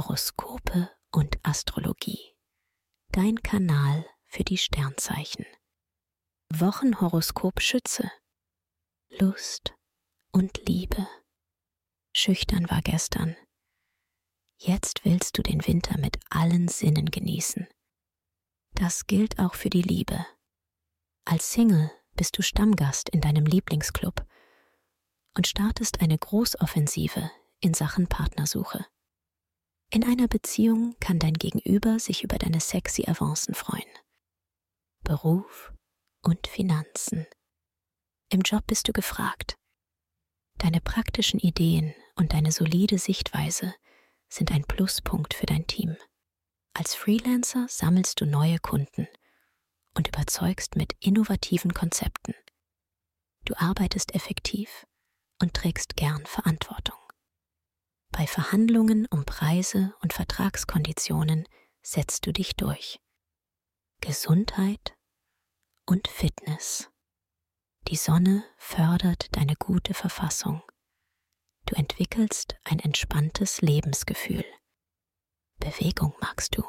Horoskope und Astrologie. Dein Kanal für die Sternzeichen. Wochenhoroskop Schütze. Lust und Liebe. Schüchtern war gestern. Jetzt willst du den Winter mit allen Sinnen genießen. Das gilt auch für die Liebe. Als Single bist du Stammgast in deinem Lieblingsclub und startest eine Großoffensive in Sachen Partnersuche. In einer Beziehung kann dein Gegenüber sich über deine sexy Avancen freuen. Beruf und Finanzen. Im Job bist du gefragt. Deine praktischen Ideen und deine solide Sichtweise sind ein Pluspunkt für dein Team. Als Freelancer sammelst du neue Kunden und überzeugst mit innovativen Konzepten. Du arbeitest effektiv und trägst gern Verantwortung. Bei Verhandlungen um Preise und Vertragskonditionen setzt du dich durch. Gesundheit und Fitness. Die Sonne fördert deine gute Verfassung. Du entwickelst ein entspanntes Lebensgefühl. Bewegung magst du.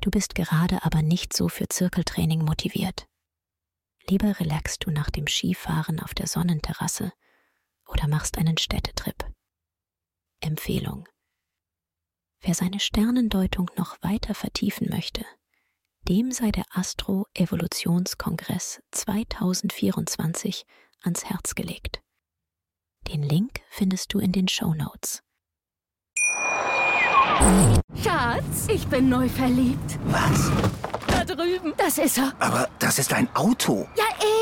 Du bist gerade aber nicht so für Zirkeltraining motiviert. Lieber relaxst du nach dem Skifahren auf der Sonnenterrasse oder machst einen Städtetrip. Empfehlung. Wer seine Sternendeutung noch weiter vertiefen möchte, dem sei der Astro-Evolutionskongress 2024 ans Herz gelegt. Den Link findest du in den Show Notes. Schatz, ich bin neu verliebt. Was? Da drüben. Das ist er. Aber das ist ein Auto. Ja, eben.